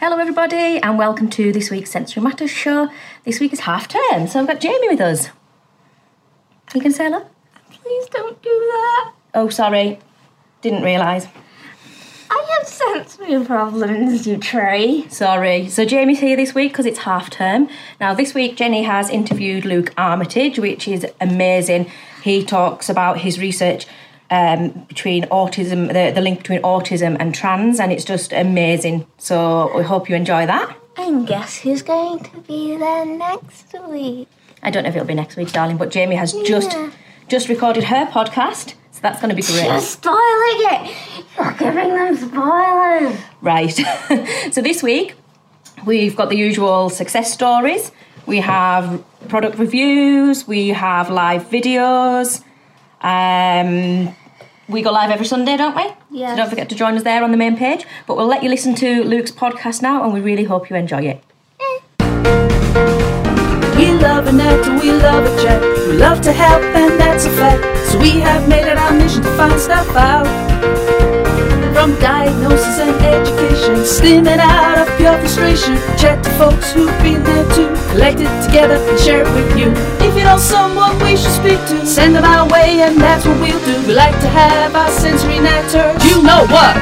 Hello, everybody, and welcome to this week's Sensory Matters show. This week is half term, so I've got Jamie with us. You can say hello? Please don't do that. Oh, sorry. Didn't realise. I have sensory problems, you Trey. Sorry. So Jamie's here this week because it's half term. Now, this week Jenny has interviewed Luke Armitage, which is amazing. He talks about his research um, between autism, the, the link between autism and trans, and it's just amazing. So we hope you enjoy that. And guess who's going to be there next week? I don't know if it'll be next week, darling, but Jamie has just Yeah. just recorded her podcast, so that's going to be You're great. spoiling it. You're giving them spoilers. Right. so this week we've got the usual success stories. We have product reviews. We have live videos. Um, we go live every Sunday, don't we? Yeah. So don't forget to join us there on the main page. But we'll let you listen to Luke's podcast now, and we really hope you enjoy it. Eh. We love a net and we love a chat. We love to help and that's a fact. So we have made it our mission to find stuff out. From diagnosis and education, steaming out of pure frustration. Chat to folks who've been there too. Collect it together and share it with you. If you know someone we should speak to, send them our way and that's what we'll do. We like to have our sensory natters. You know what?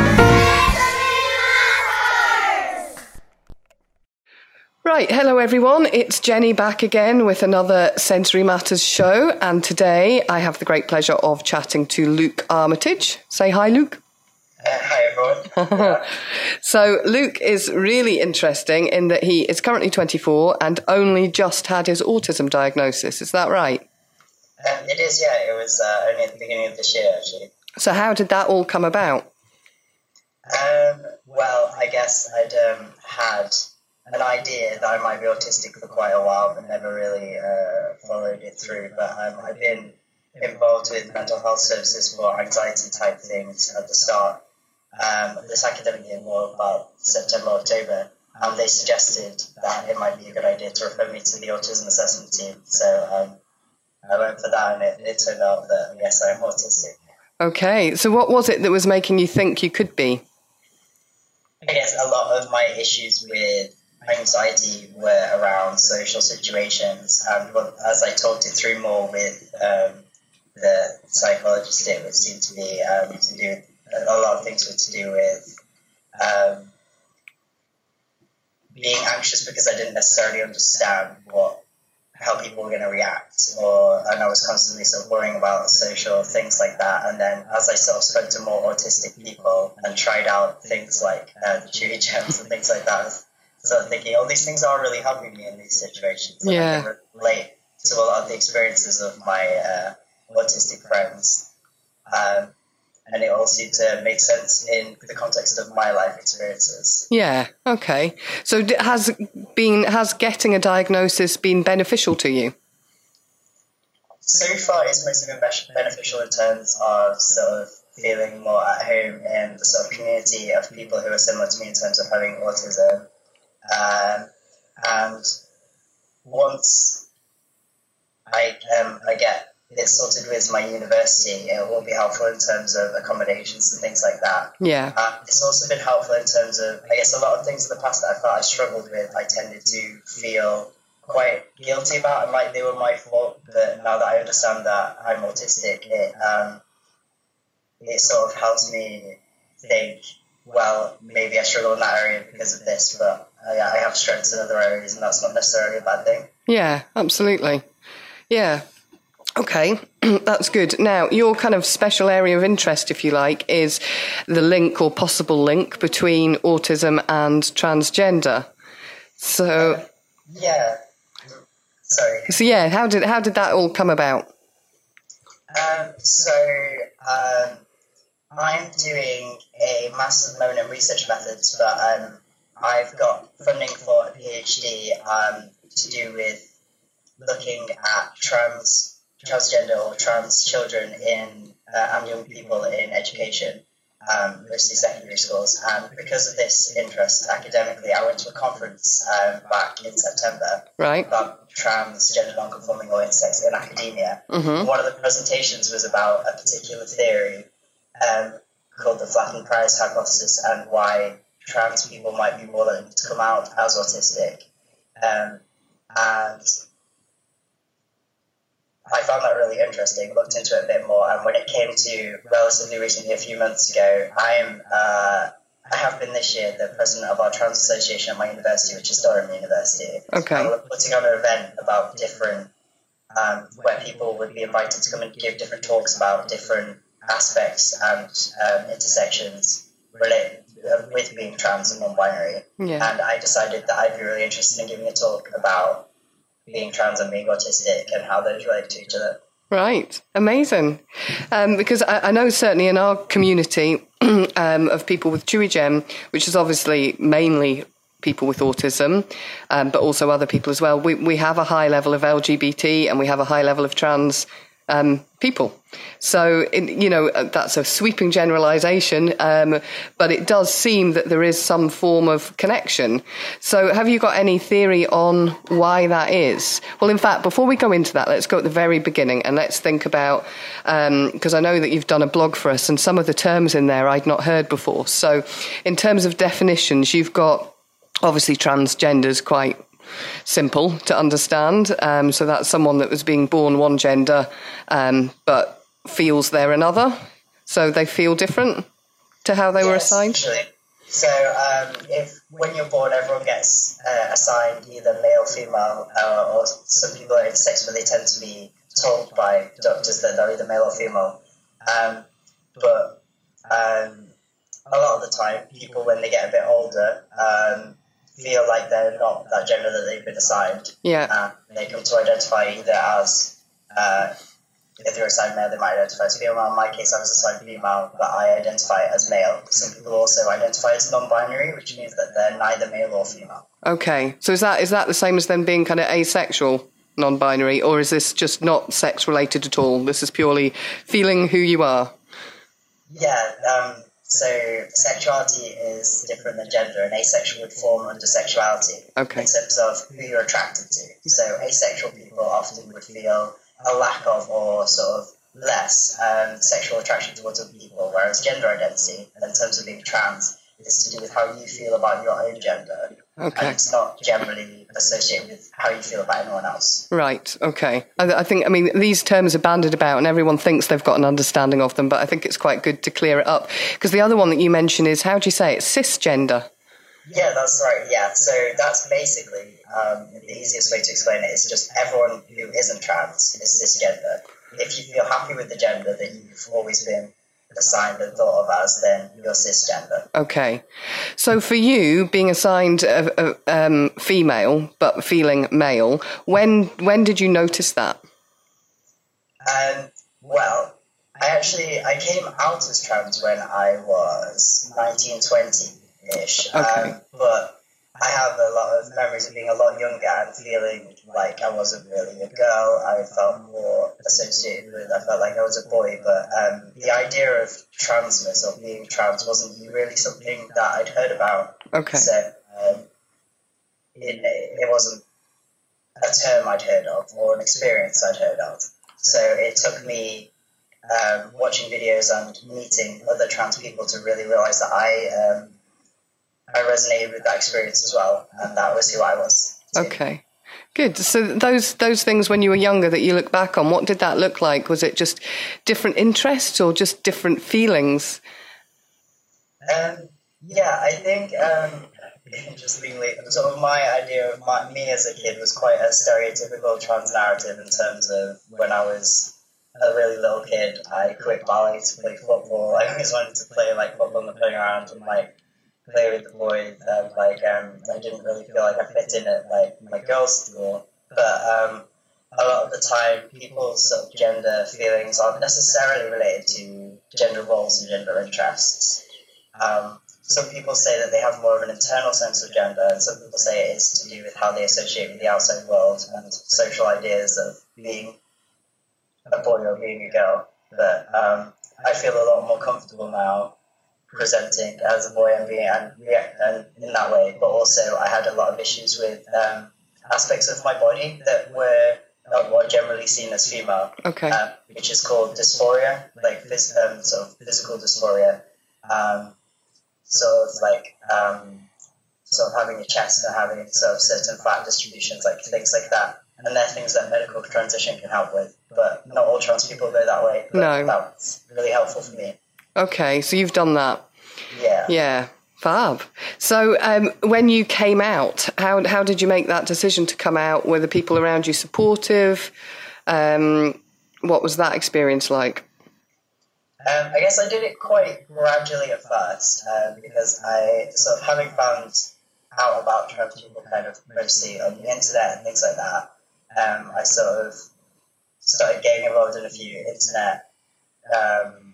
Right, hello everyone. It's Jenny back again with another Sensory Matters show, and today I have the great pleasure of chatting to Luke Armitage. Say hi, Luke. Hi everyone. So, Luke is really interesting in that he is currently 24 and only just had his autism diagnosis. Is that right? um, it is, yeah. It was uh, only at the beginning of this year, actually. So, how did that all come about? Um, well, I guess I'd um, had an idea that I might be autistic for quite a while, but never really uh, followed it through. But um, I've been involved with mental health services for anxiety type things at the start. Um, this academic year, more about September, October, and they suggested that it might be a good idea to refer me to the autism assessment team. So um, I went for that, and it, it turned out that yes, I am autistic. Okay, so what was it that was making you think you could be? I guess a lot of my issues with anxiety were around social situations, and as I talked it through more with um, the psychologist, it would seem to be um, to do a lot of things were to do with um, being anxious because I didn't necessarily understand what how people were going to react, or and I was constantly sort of worrying about social things like that. And then as I sort of spoke to more autistic people and tried out things like uh, the Chewigems and things like that, I was sort of thinking, oh, these things are really helping me in these situations. And Yeah. I can relate to a lot of the experiences of my uh, autistic friends. Um, and it all seemed to make sense in the context of my life experiences. Yeah, okay. So, has been has getting a diagnosis been beneficial to you? So far, it's mostly been beneficial in terms of sort of feeling more at home in the sort of community of people who are similar to me in terms of having autism. Um, and once I um, I get it sorted with my university, it will be helpful in terms of accommodations and things like that. Yeah, Uh, it's also been helpful in terms of, I guess, a lot of things in the past that I felt I struggled with, I tended to feel quite guilty about and like they were my fault. But now that I understand that I'm autistic, it, um, it sort of helps me think, well, maybe I struggle in that area because of this, but I, I have strengths in other areas, and that's not necessarily a bad thing. yeah, absolutely. Yeah. Okay, that's good. Now, your kind of special area of interest, if you like, is the link or possible link between autism and transgender. So, Yeah. Sorry. so yeah, how did how did that all come about? Um, so um, I'm doing a master's at the moment in research methods, but um, I've got funding for a PhD um, to do with looking at trans, transgender or trans children in uh, and young people in education, um, mostly secondary schools. And because of this interest academically, I went to a conference um, back in September Right. about transgender non-conforming or intersex in academia. Mhm. One of the presentations was about a particular theory um, called the flattened priors hypothesis and why trans people might be more likely to come out as autistic. Um, and I found that really interesting, looked into it a bit more, and when it came to relatively recently, a few months ago, I'm uh, I have been this year the president of our trans association at my university, which is Durham University. Okay. And we're putting on an event about different, um, where people would be invited to come and give different talks about different aspects and um, intersections related uh, with being trans and non-binary. Yeah. And I decided that I'd be really interested in giving a talk about being trans and being autistic and how those relate to each other. Right, amazing. Um, because I, I, know certainly in our community um, of people with Chewigem, which is obviously mainly people with autism, um, but also other people as well, we, we have a high level of LGBT and we have a high level of trans um, people. So, in, you know, uh, that's a sweeping generalization, um, but it does seem that there is some form of connection. So, have you got any theory on why that is? Well, in fact, before we go into that, let's go at the very beginning and let's think about, because um, I know that you've done a blog for us and some of the terms in there I'd not heard before. So, in terms of definitions, you've got obviously transgenders quite simple to understand. Um, so that's someone that was being born one gender, um, but feels they're another. So they feel different to how they yes, were assigned. Actually. So um, if when you're born, everyone gets uh, assigned either male, or female, uh, or some people are intersex, but they tend to be told by doctors that they're either male or female. Um, but um, a lot of the time, people when they get a bit older um, feel like they're not that gender that they've been assigned. Yeah. Uh, they come to identify either as, uh, if they're assigned male, they might identify as female. In my case, I was assigned female, but I identify as male. Some people also identify as non-binary, which means that they're neither male or female. Okay. So is that is that the same as them being kind of asexual, non-binary, or is this just not sex related at all? This is purely feeling who you are. Yeah. Um, so sexuality is different than gender, and asexual would fall under sexuality Okay. in terms of who you're attracted to. So asexual people often would feel a lack of or sort of less um, sexual attraction towards other people, whereas gender identity, in terms of being trans, is to do with how you feel about your own gender, Okay. and it's not generally associated with how you feel about anyone else. Right. Okay. I, I think. I mean, these terms are bandied about, and everyone thinks they've got an understanding of them. But I think it's quite good to clear it up because the other one that you mentioned is how do you say it? Cisgender. Yeah, that's right. Yeah, so that's basically um, the easiest way to explain it is just everyone who isn't trans is cisgender. If you feel happy with the gender that you've always been assigned and thought of as, then you're cisgender. Okay. So for you, being assigned a, a, um, female but feeling male, when when did you notice that? Um, well, I actually I came out as trans when I was 19, 20 ish. Okay. Um, but I have a lot of memories of being a lot younger and feeling like I wasn't really a girl. I felt more associated with. I felt like I was a boy. But um, the idea of transness or being trans wasn't really something that I'd heard about. Okay. So um, it, it wasn't a term I'd heard of or an experience I'd heard of. So it took me um, watching videos and meeting other trans people to really realize that I um, I resonated with that experience as well, and that was who I was. Okay. Good. So those those things when you were younger that you look back on, what did that look like? Was it just different interests or just different feelings? Um, yeah, I think um, interestingly, sort of my idea of my, me as a kid was quite a stereotypical trans narrative in terms of when I was a really little kid, I quit ballet to play football. I always wanted to play like football on the playground and like play with the boys. And, like um, I didn't really feel like I fit in at like my girls' school, but um, a lot of the time, people's sort of gender feelings aren't necessarily related to gender roles and gender interests. Um, some people say that they have more of an internal sense of gender, and some people say it is to do with how they associate with the outside world and social ideas of being a boy or being a girl. But um, I feel a lot more comfortable now presenting as a boy and being and and in that way. But also, I had a lot of issues with um, aspects of my body that were not what generally seen as female, Okay. um, which is called dysphoria, like phys- um, sort of physical dysphoria. Um, sort of like um, sort of having a chest and having sort of certain fat distributions, like things like that. And they're things that medical transition can help with, but not all trans people go that way. No. that's really helpful for me. Okay, so you've done that. Yeah. Yeah, fab. So um, when you came out, how how did you make that decision to come out? Were the people around you supportive? Um, what was that experience like? Um, I guess I did it quite gradually at first um, because I sort of having found out about trans people kind of mostly on the internet and things like that. Um, I sort of started getting involved in a few internet um,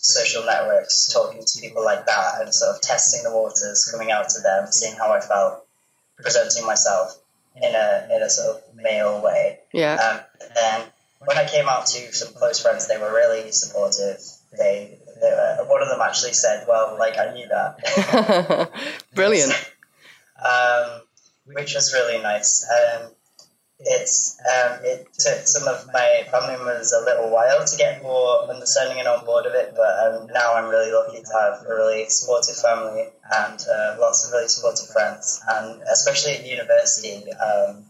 social networks, talking to people like that, and sort of testing the waters, coming out to them, seeing how I felt, presenting myself in a in a sort of male way. Yeah, Um, and then when I came out to some close friends, they were really supportive. They, they were, one of them actually said, "Well, like I knew that," brilliant. um, which was really nice. Um, it's um, it took some of my family members a little while to get more understanding and on board of it, but um, now I'm really lucky to have a really supportive family and uh, lots of really supportive friends, and especially at university. Um,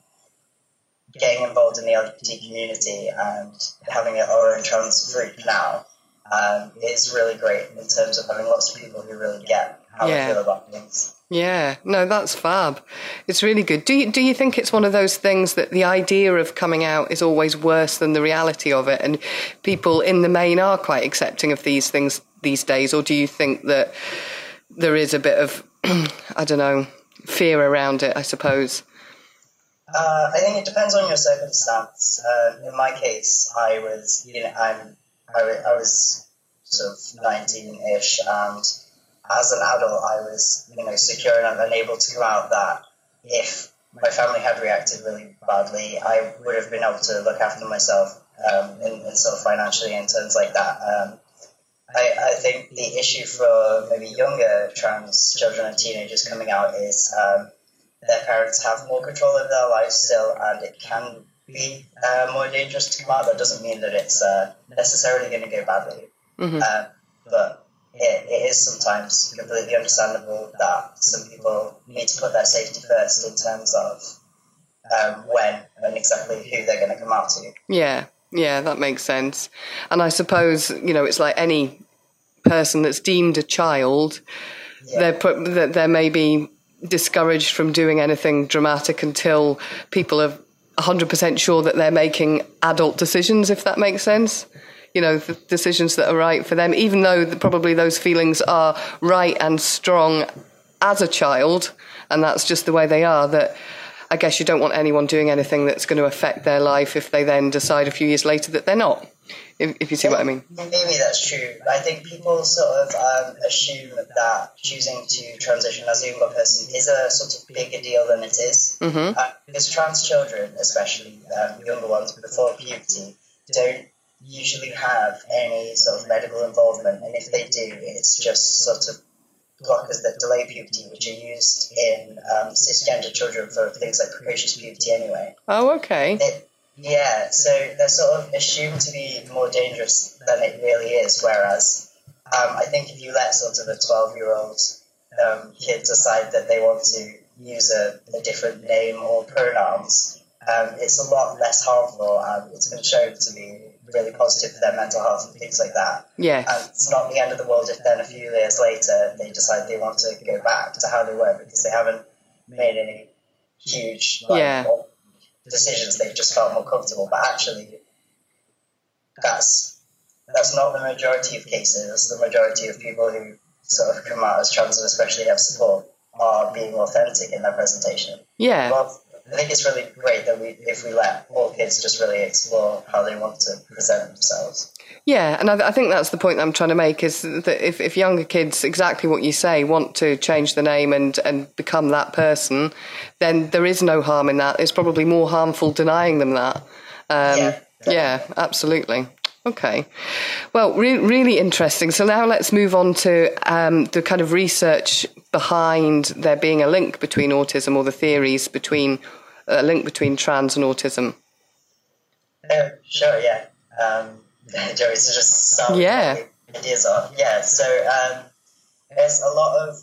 getting involved in the LGBT community and having our own trans group now um, is really great in terms of having lots of people who really get how Yeah. I feel about things. Yeah, no, that's fab. It's really good. Do you, do you think it's one of those things that the idea of coming out is always worse than the reality of it, and people in the main are quite accepting of these things these days, or do you think that there is a bit of, I don't know, fear around it? I suppose. Uh, I think it depends on your circumstance. Uh, in my case, I was, you know, I'm, I, I was sort of 19-ish, and as an adult, I was, you know, secure and able to come out that if my family had reacted really badly, I would have been able to look after myself um, and, and sort of financially in terms like that. Um, I, I think the issue for maybe younger trans children and teenagers coming out is um, their parents have more control over their lives still, and it can be uh, more dangerous to come out. That doesn't mean that it's uh, necessarily going to go badly, Mhm. uh, but it, it is sometimes completely understandable that some people need to put their safety first in terms of um, when and exactly who they're going to come out to. Yeah, yeah, that makes sense. And I suppose you know it's like any person that's deemed a child, they're put that they're maybe discouraged from doing anything dramatic until people are 100% sure that they're making adult decisions, if that makes sense. You know, the decisions that are right for them, even though the, probably those feelings are right and strong as a child, and that's just the way they are. That I guess you don't want anyone doing anything that's going to affect their life if they then decide a few years later that they're not. If, if you see what I mean. Maybe that's true. I think people sort of um, assume that choosing to transition as a younger person is a sort of bigger deal than it is. Mhm. Uh, because trans children, especially um, younger ones before puberty, don't usually have any sort of medical involvement, and if they do, it's just sort of blockers that delay puberty, which are used in um, cisgender children for things like precocious puberty anyway. Oh, okay. It, yeah, so they're sort of assumed to be more dangerous than it really is. Whereas, um, I think if you let sort of a twelve-year-old um, kid decide that they want to use a, a different name or pronouns, um, it's a lot less harmful, and it's been shown to be really positive for their mental health and things like that. Yeah. And it's not the end of the world if then a few years later they decide they want to go back to how they were because they haven't made any huge like, Yeah. decisions. They've just felt more comfortable. But actually, that's that's not the majority of cases. The majority of people who sort of come out as trans and especially have support are being authentic in their presentation. Yeah. I think it's really great that we, if we let all kids just really explore how they want to present themselves. Yeah, and I, I think that's the point that I'm trying to make is that if, if younger kids, exactly what you say, want to change the name and, and become that person, then there is no harm in that. It's probably more harmful denying them that. Um, Yeah. yeah, absolutely. Okay. Well, re- really interesting. So now let's move on to um, the kind of research behind there being a link between autism or the theories between a link between trans and autism. Oh, sure, yeah. Um, Joey's just sound Yeah. ideas are. Yeah, so um, there's a lot of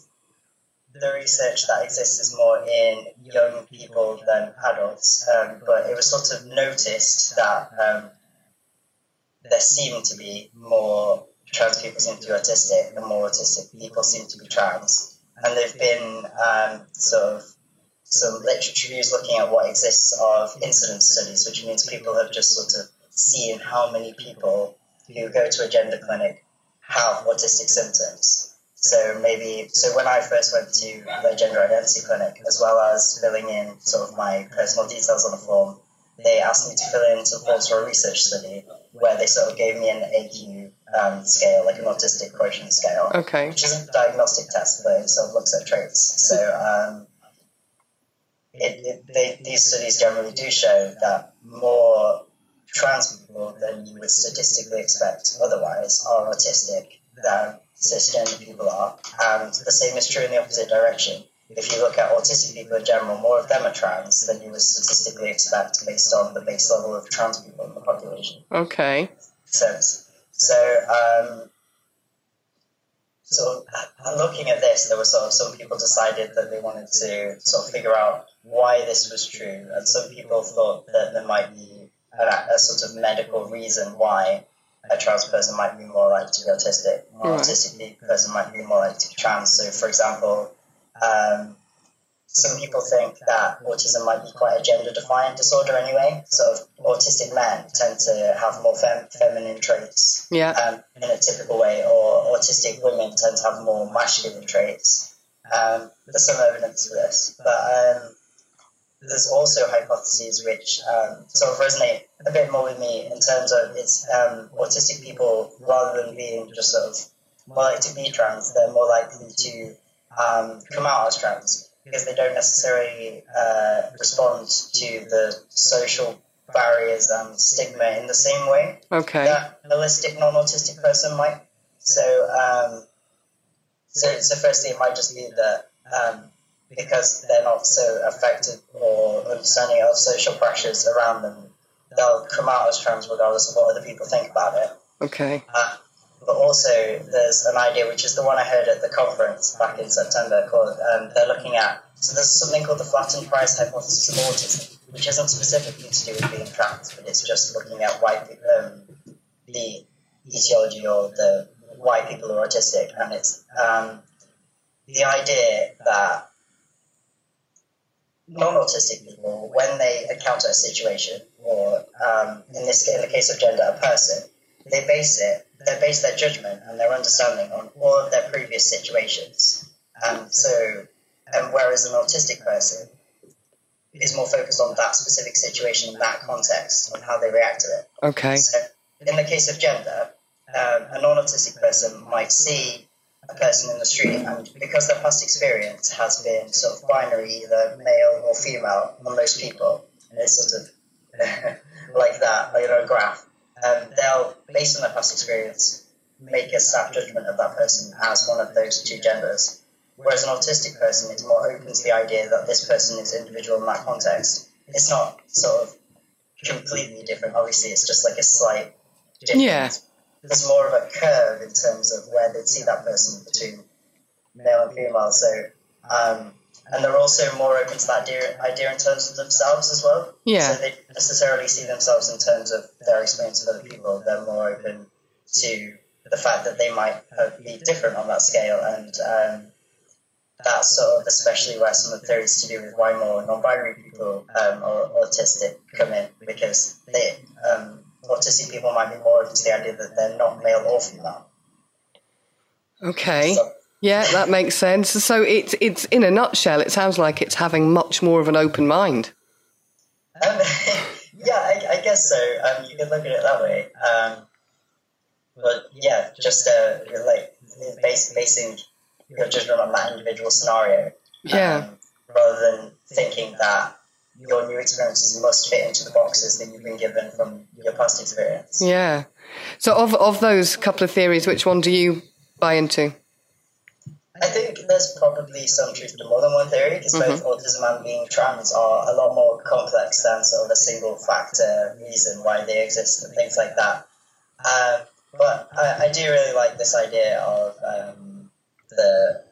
the research that exists is more in young people than adults, um, but it was sort of noticed that um, there seemed to be more trans people seem to be autistic, and more autistic people seem to be trans. And there've been um, sort of some literature reviews looking at what exists of incidence studies, which means people have just sort of seen how many people who go to a gender clinic have autistic symptoms. So maybe, so when I first went to the gender identity clinic, as well as filling in sort of my personal details on the form, they asked me to fill in some forms for a research study where they sort of gave me an AQ um, scale, like an autistic quotient scale, Okay. which is a diagnostic test, but it sort of looks at traits. So um, it, it, they, these studies generally do show that more trans people than you would statistically expect otherwise are autistic than cisgender people are. And the same is true in the opposite direction. If you look at autistic people in general, more of them are trans than you would statistically expect based on the base level of trans people in the population. Okay. sense. So, um, so uh, looking at this, there were sort of some people decided that they wanted to sort of figure out why this was true, and some people thought that there might be a, a sort of medical reason why a trans person might be more likely to be autistic, or Right. autistic person might be more likely to be trans. So, for example, um, some people think that autism might be quite a gender defiant disorder anyway. So autistic men tend to have more fem- feminine traits Yeah. um, in a typical way, or autistic women tend to have more masculine traits. Um, there's some evidence for this, but um, there's also hypotheses which um, sort of resonate a bit more with me in terms of it's um, autistic people, rather than being just sort of more likely to be trans, they're more likely to um, come out as trans because they don't necessarily uh, respond to the social barriers and stigma in the same way Okay. that an allistic non-autistic person might. So, um, so, so firstly, it might just be that um, because they're not so affected or understanding of social pressures around them, they'll come out as trans regardless of what other people think about it. Okay. Uh, but also, there's an idea which is the one I heard at the conference back in September called um, they're looking at. So there's something called the flattened priors hypothesis of autism, which isn't specifically to do with being trans, but it's just looking at why um, the etiology or the why people are autistic, and it's um, the idea that non-autistic people, when they encounter a situation, or um, in this in the case of gender, a person, they base it, they base their judgment and their understanding on all of their previous situations. And so, and whereas an autistic person is more focused on that specific situation in that context and how they react to it. Okay. So, in the case of gender, um, a non-autistic person might see a person in the street, and because their past experience has been sort of binary, either male or female, on those people, and it's sort of like that, like a graph, um, they'll, based on their past experience, make a snap judgment of that person as one of those two genders. Whereas an autistic person is more open to the idea that this person is individual in that context. It's not sort of completely different. Obviously, it's just like a slight difference. Yeah. There's more of a curve in terms of where they'd see that person between male and female. So, um, and they're also more open to that idea, idea in terms of themselves as well. Yeah. So they don't necessarily see themselves in terms of their experience with other people. They're more open to the fact that they might be different on that scale, and um, that's sort of especially where some of the theories to do with why more non-binary people um, or autistic come in, because they um, autistic people might be more into the idea that they're not male or female. Okay. So, Yeah, that makes sense. So it's it's in a nutshell, it sounds like it's having much more of an open mind. Um, yeah, I, I guess so. Um, you can look at it that way. Um, but yeah, just uh, like base, basing your judgment on that individual scenario, Yeah. um, rather than thinking that your new experiences must fit into the boxes that you've been given from your past experience. Yeah. So of of those couple of theories, which one do you buy into? I think there's probably some truth to more than one theory because both autism and being trans are a lot more complex than sort of a single factor reason why they exist and things like that. Um, but I, I do really like this idea of um, the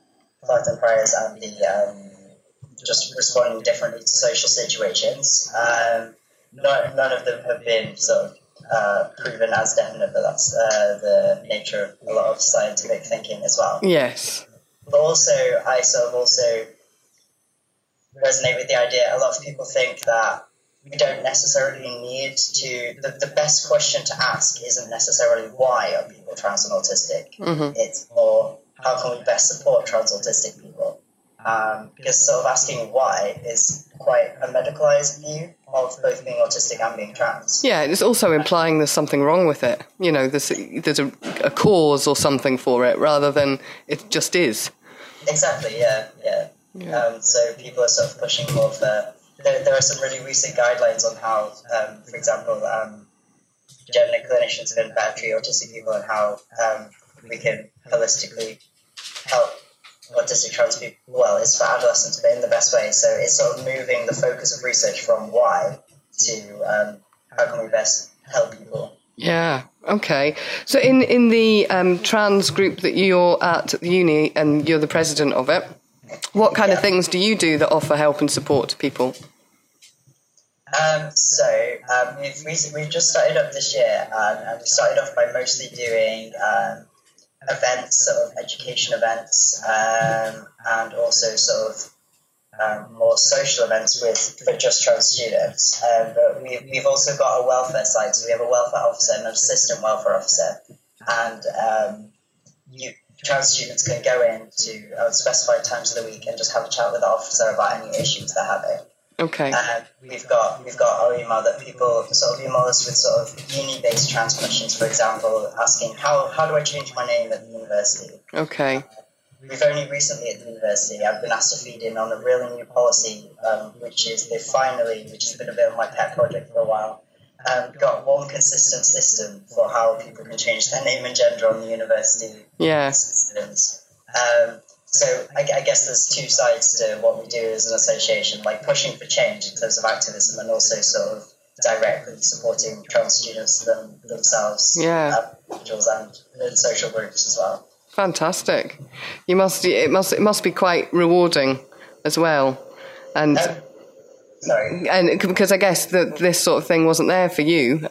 flattened priors and the um, just responding differently to social situations. Um, none, none of them have been sort of uh, proven as definite, but that's uh, the nature of a lot of scientific thinking as well. Yes. But also, I sort of also resonate with the idea. A lot of people think that we don't necessarily need to. The, the best question to ask isn't necessarily why are people trans and autistic. Mhm. It's more how can we best support trans autistic people. Um, because sort of asking why is quite a medicalized view of both being autistic and being trans. Yeah, it's also implying there's something wrong with it. You know, there's there's a, a cause or something for it rather than it just is. Exactly, yeah, yeah. Um, so people are sort of pushing more for. There, there are some really recent guidelines on how, um, for example, um, gender clinicians have been better treat autistic people and how um, we can holistically help autistic trans people. Well, it's for adolescents, but in the best way. So it's sort of moving the focus of research from why to um, how can we best help people. Yeah. Okay. So in in the um, trans group that you're at at the uni and you're the president of it, what kind of things do you do that offer help and support to people? Um, so um, we've we've just started up this year, um, and we started off by mostly doing um, events, sort of education events, um, and also sort of um, more social events with for just trans students. Um, but we, we've also got a welfare side, so we have a welfare officer and an assistant welfare officer, and um, you, trans students can go in to uh, specified times of the week and just have a chat with the officer about any issues they're having. Okay. And we've got we've got our email that people sort of email us with sort of uni-based trans questions. For example, asking how how do I change my name at the university? Okay. We've only recently at the university I've been asked to feed in on a really new policy, um, which is they finally, which has been a bit of my pet project for a while, um, got one consistent system for how people can change their name and gender on the university Yeah. systems. Um, so I, I guess there's two sides to what we do as an association, like pushing for change in terms of activism and also sort of directly supporting trans students them, themselves, Yeah. individuals and social groups as well. Fantastic. You must. It must. It must be quite rewarding as well. And Um, sorry. and because I guess that this sort of thing wasn't there for you.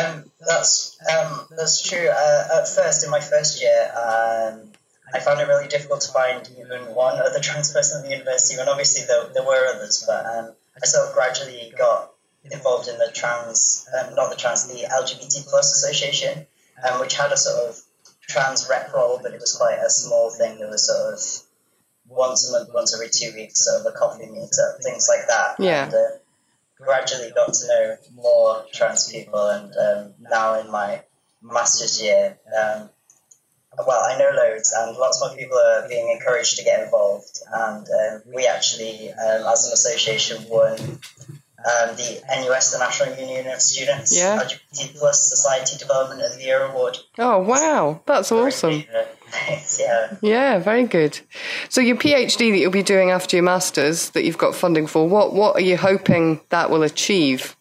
Um, that's um, that's true. Uh, at first, in my first year, um, I found it really difficult to find even one other trans person in the university, and obviously there, there were others, but um, I sort of gradually got involved in the trans, um, not the trans, the LGBT plus association, um, which had a sort of trans rep role, but it was quite a small thing. There was sort of once a month, once every two weeks, sort of a coffee meetup, things like that. Yeah. And, uh, gradually got to know more trans people, and um, now in my master's year, um, well, I know loads, and lots more people are being encouraged to get involved. And um, we actually, um, as an association, won um, the NUS, the National Union of Students, Yeah. LGBT Plus Society Development of the Year Award. Oh wow, that's awesome. yeah. Yeah, very good. So your PhD that you'll be doing after your masters that you've got funding for, what what are you hoping that will achieve?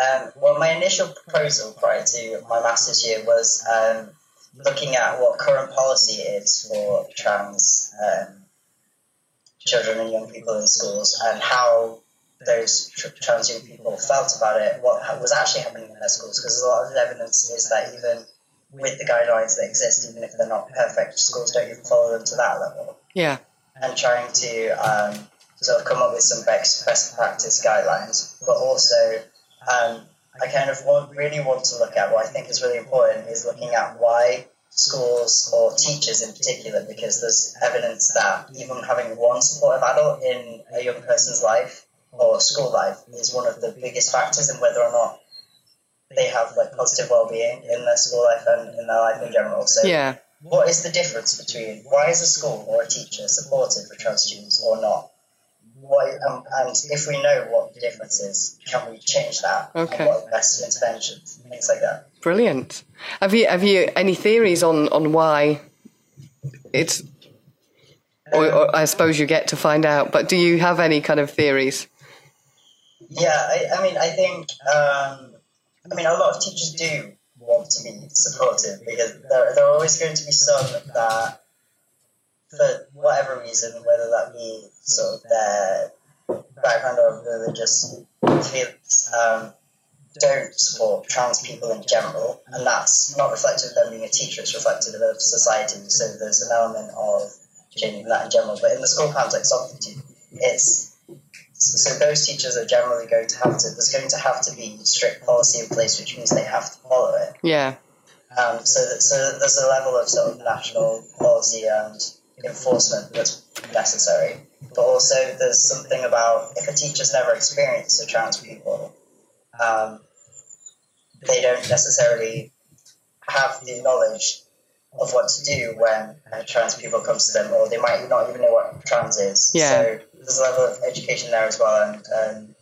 Um, well, my initial proposal prior to my master's year was um, looking at what current policy is for trans um, children and young people in schools and how those tr- trans young people felt about it, what ha- was actually happening in their schools. Because a lot of the evidence is that even with the guidelines that exist, even if they're not perfect, schools don't even follow them to that level Yeah. and trying to um, sort of come up with some best, best practice guidelines. But also, um, I kind of really want to look at what I think is really important is looking at why schools or teachers in particular, because there's evidence that even having one supportive adult in a young person's life or school life is one of the biggest factors in whether or not they have like positive well-being in their school life and in their life in general. So Yeah. what is the difference between why is a school or a teacher supportive for trans students or not? Why, um, and if we know what the difference is, can we change that? Okay. And what are the best interventions? Things like that. Brilliant. Have you have you any theories on on why it's or, or I suppose you get to find out, but do you have any kind of theories? Yeah, I, I mean, I think, um, I mean, a lot of teachers do want to be supportive because there, there are always going to be some that, for whatever reason, whether that be sort of their background or religious feelings, um, don't support trans people in general, and that's not reflective of them being a teacher, it's reflective of society. So there's an element of changing that in general. But in the school context, obviously, it's so those teachers are generally going to have to there's going to have to be strict policy in place, which means they have to follow it. Yeah. Um, so, so there's a level of sort of national policy and enforcement that's necessary. But also, there's something about if a teacher's never experienced a trans people, um, they don't necessarily have the knowledge of what to do when uh, trans people comes to them, or they might not even know what trans is. Yeah. So there's a level of education there as well, and um,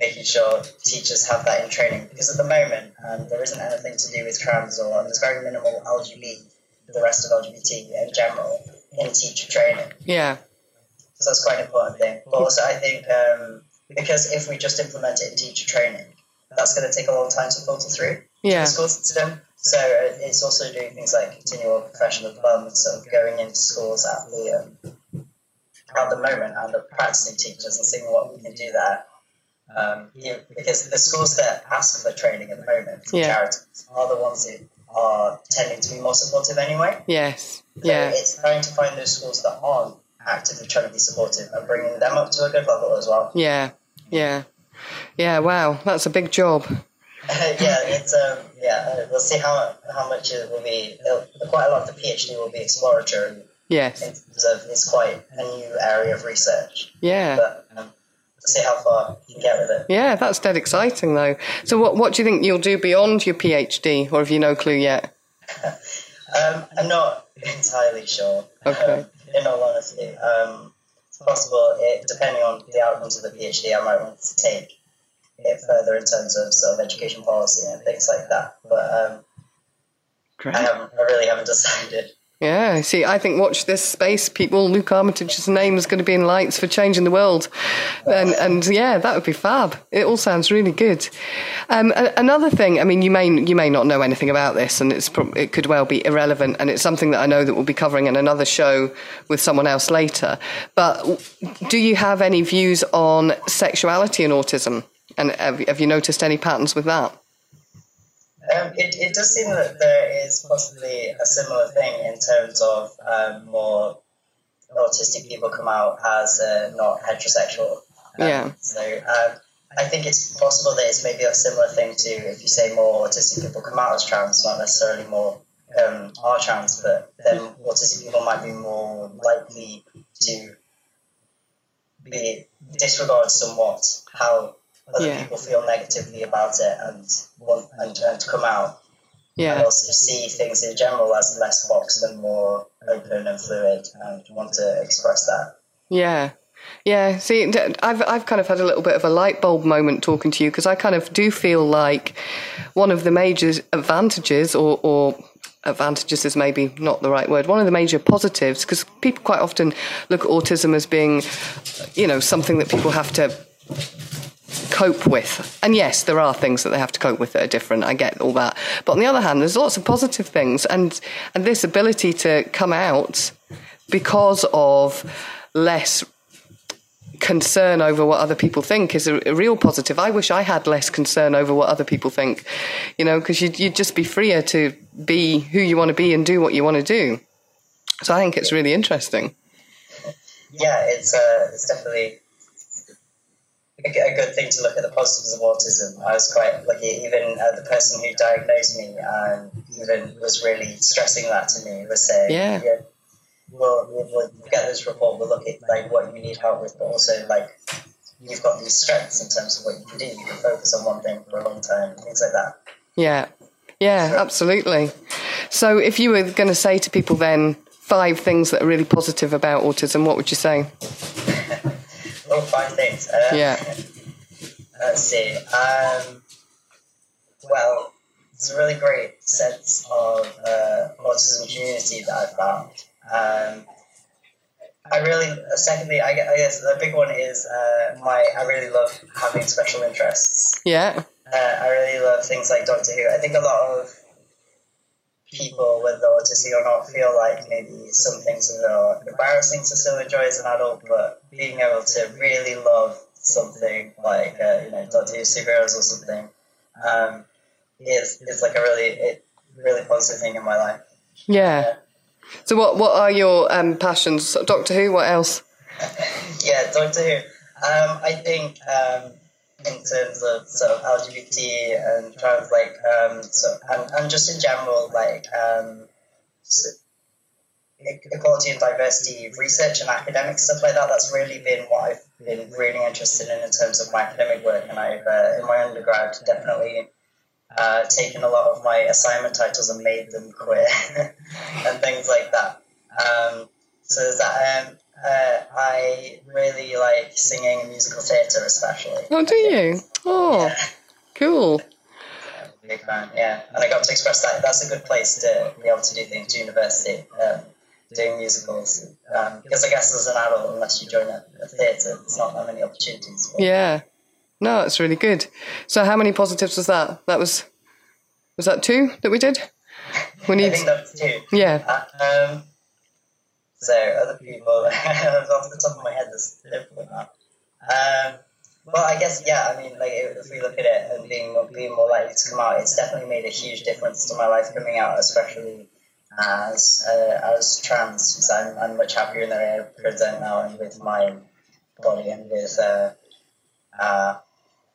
making sure teachers have that in training. Because at the moment, um, there isn't anything to do with trans, or there's very minimal LGBT, the rest of LGBT in general, in teacher training. Yeah. So that's quite an important thing. But also, I think um, because if we just implement it in teacher training, that's going to take a long time to filter through Yeah. the school system. So uh, it's also doing things like continual professional development, so going into schools at the um, at the moment and the practicing teachers and seeing what we can do there. Um, yeah, because the schools that ask for training at the moment, Yeah. charities, are the ones that are tending to be more supportive anyway. Yes. So Yeah. it's trying to find those schools that aren't actively trying to be supportive and bringing them up to a good level as well. Yeah. Yeah. Yeah. Wow. That's a big job. yeah, it's um, yeah. uh, We'll see how how much it will be. It'll, quite a lot of the PhD will be exploratory in Yes. terms of it's quite a new area of research. Yeah. But um, see how far you can get with it. Yeah. That's dead exciting, though. So, what what do you think you'll do beyond your PhD, or have you no clue yet? Um, I'm not entirely sure. Okay. Um, in all honesty, um, it's possible. It, depending on the outcomes of the PhD, I might want to take it further in terms of sort of education policy and things like that. But um, I haven't. I really haven't decided. Yeah, see, I think watch this space, people. Luke Armitage's name is going to be in lights for changing the world, and and yeah, that would be fab. It all sounds really good. Um, another thing, I mean, you may you may not know anything about this, and it's it could well be irrelevant, and it's something that I know that we'll be covering in another show with someone else later. But do you have any views on sexuality and autism? And have, have you noticed any patterns with that? Um, it, it does seem that there is possibly a similar thing in terms of um, more autistic people come out as uh, not heterosexual. Um, Yeah. So um, I think it's possible that it's maybe a similar thing to if you say more autistic people come out as trans, not necessarily more um, are trans, but then autistic people might be more likely to be disregard somewhat how Yeah. people feel negatively about it and want and, and come out Yeah. and also see things in general as less boxed and more open and fluid and want to express that. Yeah. Yeah, see, I've I've kind of had a little bit of a light bulb moment talking to you because I kind of do feel like one of the major advantages, or, or advantages is maybe not the right word, one of the major positives, because people quite often look at autism as being, you know, something that people have to cope with. And yes, there are things that they have to cope with that are different. I get all that. But on the other hand, there's lots of positive things, and and this ability to come out because of less concern over what other people think is a, a real positive. I wish I had less concern over what other people think, you know, because you'd, you'd just be freer to be who you want to be and do what you want to do. So I think it's really interesting. Yeah, it's uh, it's definitely a, good thing to look at the positives of autism. I was quite lucky, even uh, the person who diagnosed me and even was really stressing that to me was saying, Yeah. we'll, we'll, we'll get this report, we'll look at like what you need help with, but also like you've got these strengths in terms of what you can do. You can focus on one thing for a long time, things like that. Yeah. Yeah, absolutely. So if you were going to say to people then five things that are really positive about autism, what would you say? Oh, five things. Uh, Yeah. Let's see. Um, well, it's a really great sense of uh, autism community that I've found. Um, I really, secondly, I, I guess the big one is uh, my. I really love having special interests. Yeah. uh, I really love things like Doctor Who. I think a lot of people, with autism or not, feel like maybe some things are embarrassing to still enjoy as an adult, but being able to really love something like uh, you know Doctor Who superheroes or something um, is is like a really it, really positive thing in my life. Yeah. So what what are your um, passions? Doctor Who. What else? yeah, Doctor Who. Um, I think um, in terms of sort of LGBT and trans, like, um, so, and, and just in general, like, um, equality and diversity research and academic stuff like that. That's really been what I've been really interested in in terms of my academic work. And I've, uh, in my undergrad, definitely uh, taken a lot of my assignment titles and made them queer and things like that. Um, so that. Um, uh, I really like singing and musical theatre, especially. Oh, do you? Oh, Yeah. cool. Big fan, yeah. And I got to express that. That's a good place to be able to do things to university, um, doing musicals. Um, because I guess as an adult, unless you join a, a theatre, there's not that many opportunities. Yeah. No, it's really good. So how many positives was that? That was was that two that we did? We I need think that's two. yeah. Uh, um, so other people, off the top of my head, there's different now. Um, well, I guess yeah. I mean, like if we look at it and being more, being more likely to come out, it's definitely made a huge difference to my life coming out, especially as uh, as trans. Because I'm, I'm much happier in the way I present now and with my body and with. Uh, uh,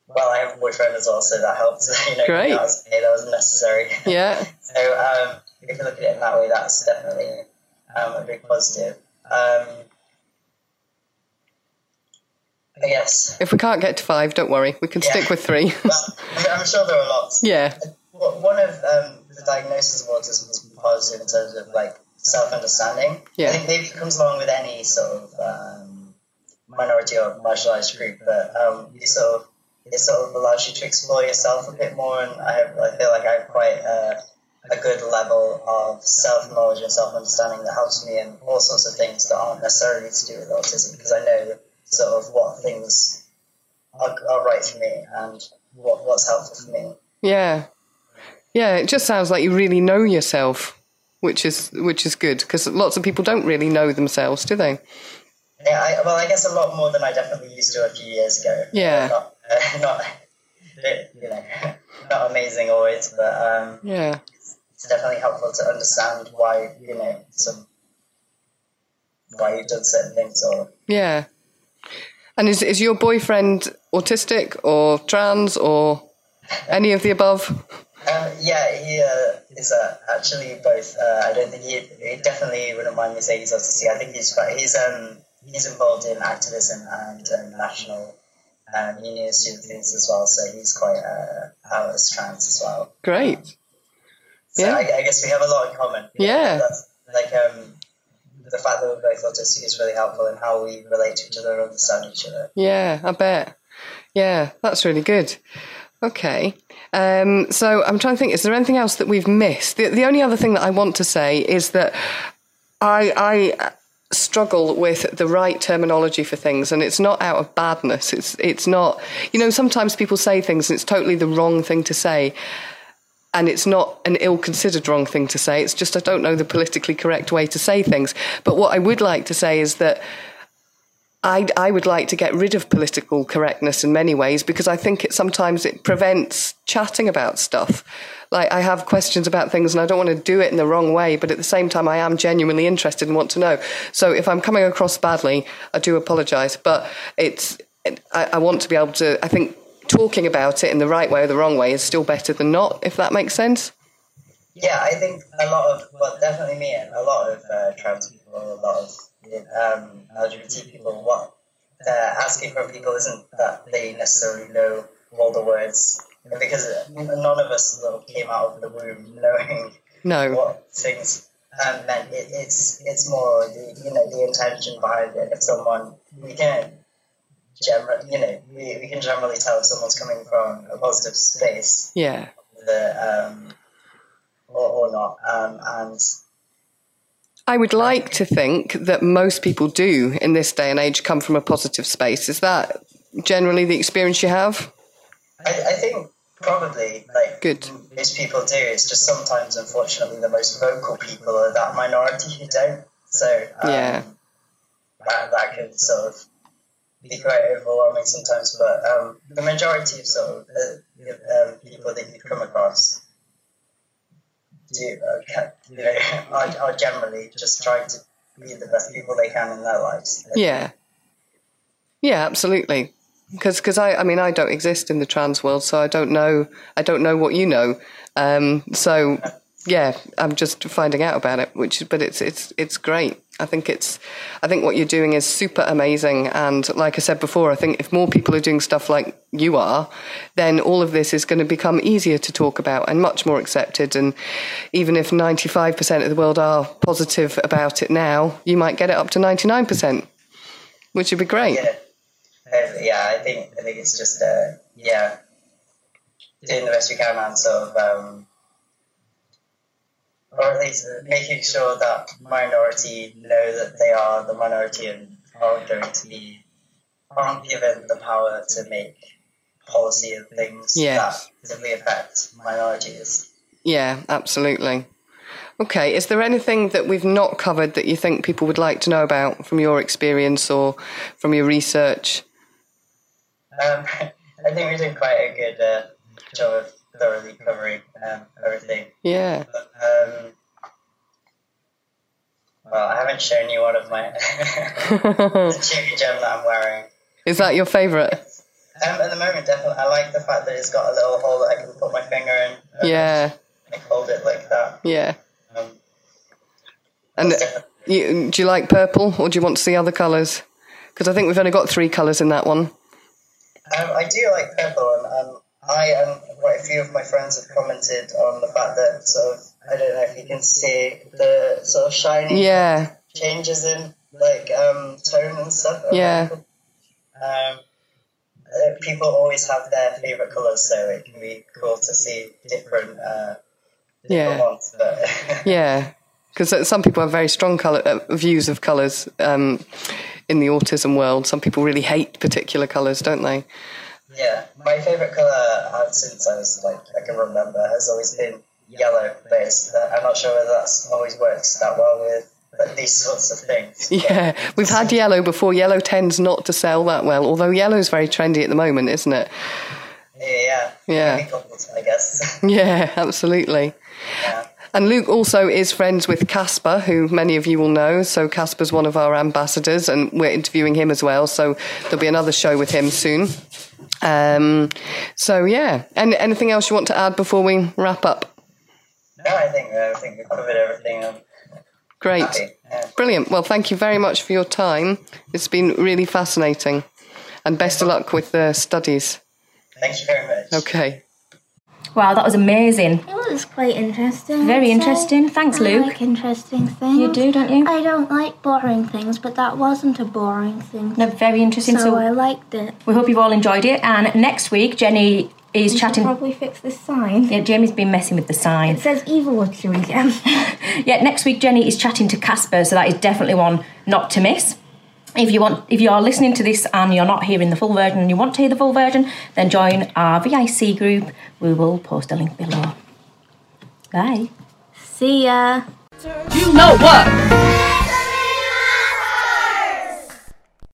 well, I have a boyfriend as well, so that helps. You know, Great. That was, that was necessary. Yeah. So um, if you look at it in that way, that's definitely um, a big positive. Um, I guess. If we can't get to five, don't worry. We can Yeah. stick with three. Well, I'm sure there are lots. yeah. One of um, the diagnoses of autism been positive in terms of like self-understanding. Yeah. I think maybe it comes along with any sort of um, minority or marginalized group, but um, you sort of it sort of allows you to explore yourself a bit more, and I have, I feel like I have quite a, a good level of self knowledge and self understanding that helps me in all sorts of things that aren't necessarily to do with autism because I know sort of what things are, are right for me and what, what's helpful for me. Yeah. Yeah, it just sounds like you really know yourself, which is which is good because lots of people don't really know themselves, do they? Yeah, I, well, I guess a lot more than I definitely used to a few years ago. Yeah. Not, uh, not you know, not amazing always, but um, Yeah. It's definitely helpful to understand why you know some why you've done certain things or Yeah. And is is your boyfriend autistic or trans or any of the above? Um, yeah, he uh, is uh, actually both. Uh, I don't think he, he definitely wouldn't mind me saying he's autistic. I think he's quite. He's um he's involved in activism and um, national um, union student things as well. So he's quite uh, out as trans as well. Great. So Yeah. I, I guess we have a lot in common. Yeah. Like um, the fact that we're both autistic is really helpful in how we relate to each other and understand each other. Yeah, I bet. Yeah, that's really good. Okay. Um, so I'm trying to think, is there anything else that we've missed? The, the only other thing that I want to say is that I, I struggle with the right terminology for things and it's not out of badness. It's, it's not, you know, sometimes people say things and it's totally the wrong thing to say. And it's not an ill considered wrong thing to say. It's just I don't know the politically correct way to say things. But what I would like to say is that I, I would like to get rid of political correctness in many ways because I think it sometimes it prevents chatting about stuff. Like I have questions about things and I don't want to do it in the wrong way, but at the same time I am genuinely interested and want to know. So if I'm coming across badly, I do apologise. But it's I, I want to be able to. I think talking about it in the right way or the wrong way is still better than not. If that makes sense. Yeah, I think a lot of, well, definitely me and a lot of uh, trans people, a lot of um, LGBT people, what they're asking from people isn't that they necessarily know all the words, because none of us came out of the womb knowing No. what things um, meant. It, it's it's more the you know the intention behind it. If someone we can generally you know we, we can generally tell if someone's coming from a positive space Yeah. the um, or, or not. Um, and I would like to think that most people do in this day and age come from a positive space. Is that generally the experience you have? I, I think probably like Good. most people do. It's just sometimes, unfortunately, the most vocal people are that minority who don't. So um, Yeah. that, that can sort of be quite overwhelming sometimes. But um, the majority of sort of the, um, people that you come across do uh, you know, are, are generally just trying to be the best people they can in their lives. Yeah. Yeah, absolutely. Because I, I mean, I don't exist in the trans world, so I don't know. I don't know what you know. Um, so yeah, I'm just finding out about it. Which, but it's it's it's great. I think it's, I think what you're doing is super amazing. And like I said before, I think if more people are doing stuff like you are, then all of this is going to become easier to talk about and much more accepted. And even if 95% of the world are positive about it now, you might get it up to 99%, which would be great. Yeah, Uh, yeah. I think I think it's just uh, yeah, doing the best we can and sort of, um, or at least making sure that minority know that they are the minority and aren't going to be aren't given the power to make policy and things that positively affect minorities. Yeah, absolutely. Okay, is there anything that we've not covered that you think people would like to know about from your experience or from your research? Um, I think we did quite a good uh, job of thoroughly covering um, everything. Yeah. Um, well, I haven't shown you one of my the Chewigem that I'm wearing. Is that your favourite? Um, at the moment, definitely, I like the fact that it's got a little hole that I can put my finger in. um, Yeah, Like hold it like that. yeah. Um, And you, do you like purple or do you want to see other colours? Because I think we've only got three colours in that one. um, I do like purple, and um, I and quite a few of my friends have commented on the fact that sort of I don't know if you can see the sort of shiny Yeah, changes in like um, tone and stuff. Yeah. Um, uh, people always have their favorite colors, so it can be cool to see different, uh, different Yeah. ones. Yeah. Because some people have very strong colour uh, views of colours um, in the autism world. Some people really hate particular colours, don't they? Yeah, my favorite color uh, since I was like I can remember has always been yellow. But uh, I'm not sure whether that's always works that well with these sorts of things. Yeah, we've had yellow before. Yellow tends not to sell that well, although yellow is very trendy at the moment, isn't it? Yeah, Yeah. I guess. Yeah, absolutely. yeah. And Luke also is friends with Casper, who many of you will know. So Casper's one of our ambassadors, and we're interviewing him as well. So there'll be another show with him soon. Um, so yeah, and anything else you want to add before we wrap up? No, I think I think we covered everything. I'm Great. Yeah. Brilliant. Well, thank you very much for your time. It's been really fascinating. And best of luck with the studies. Thank you very much. Okay. Wow, that was amazing. It was quite interesting. Very interesting. Thanks, I Luke. like interesting things. You do, don't you? I don't like boring things, but that wasn't a boring thing. No, very interesting. so, So, I liked it. we hope you've all enjoyed it. And next week, Jenny is We should chatting. probably fix this sign. Yeah, Jamie's been messing with the sign. It says evil witchery again. Yeah, next week Jenny is chatting to Casper, so that is definitely one not to miss. If you want, if you are listening to this and you're not hearing the full version and you want to hear the full version, then join our VIC group. We will post a link below. Bye. See ya. You know what?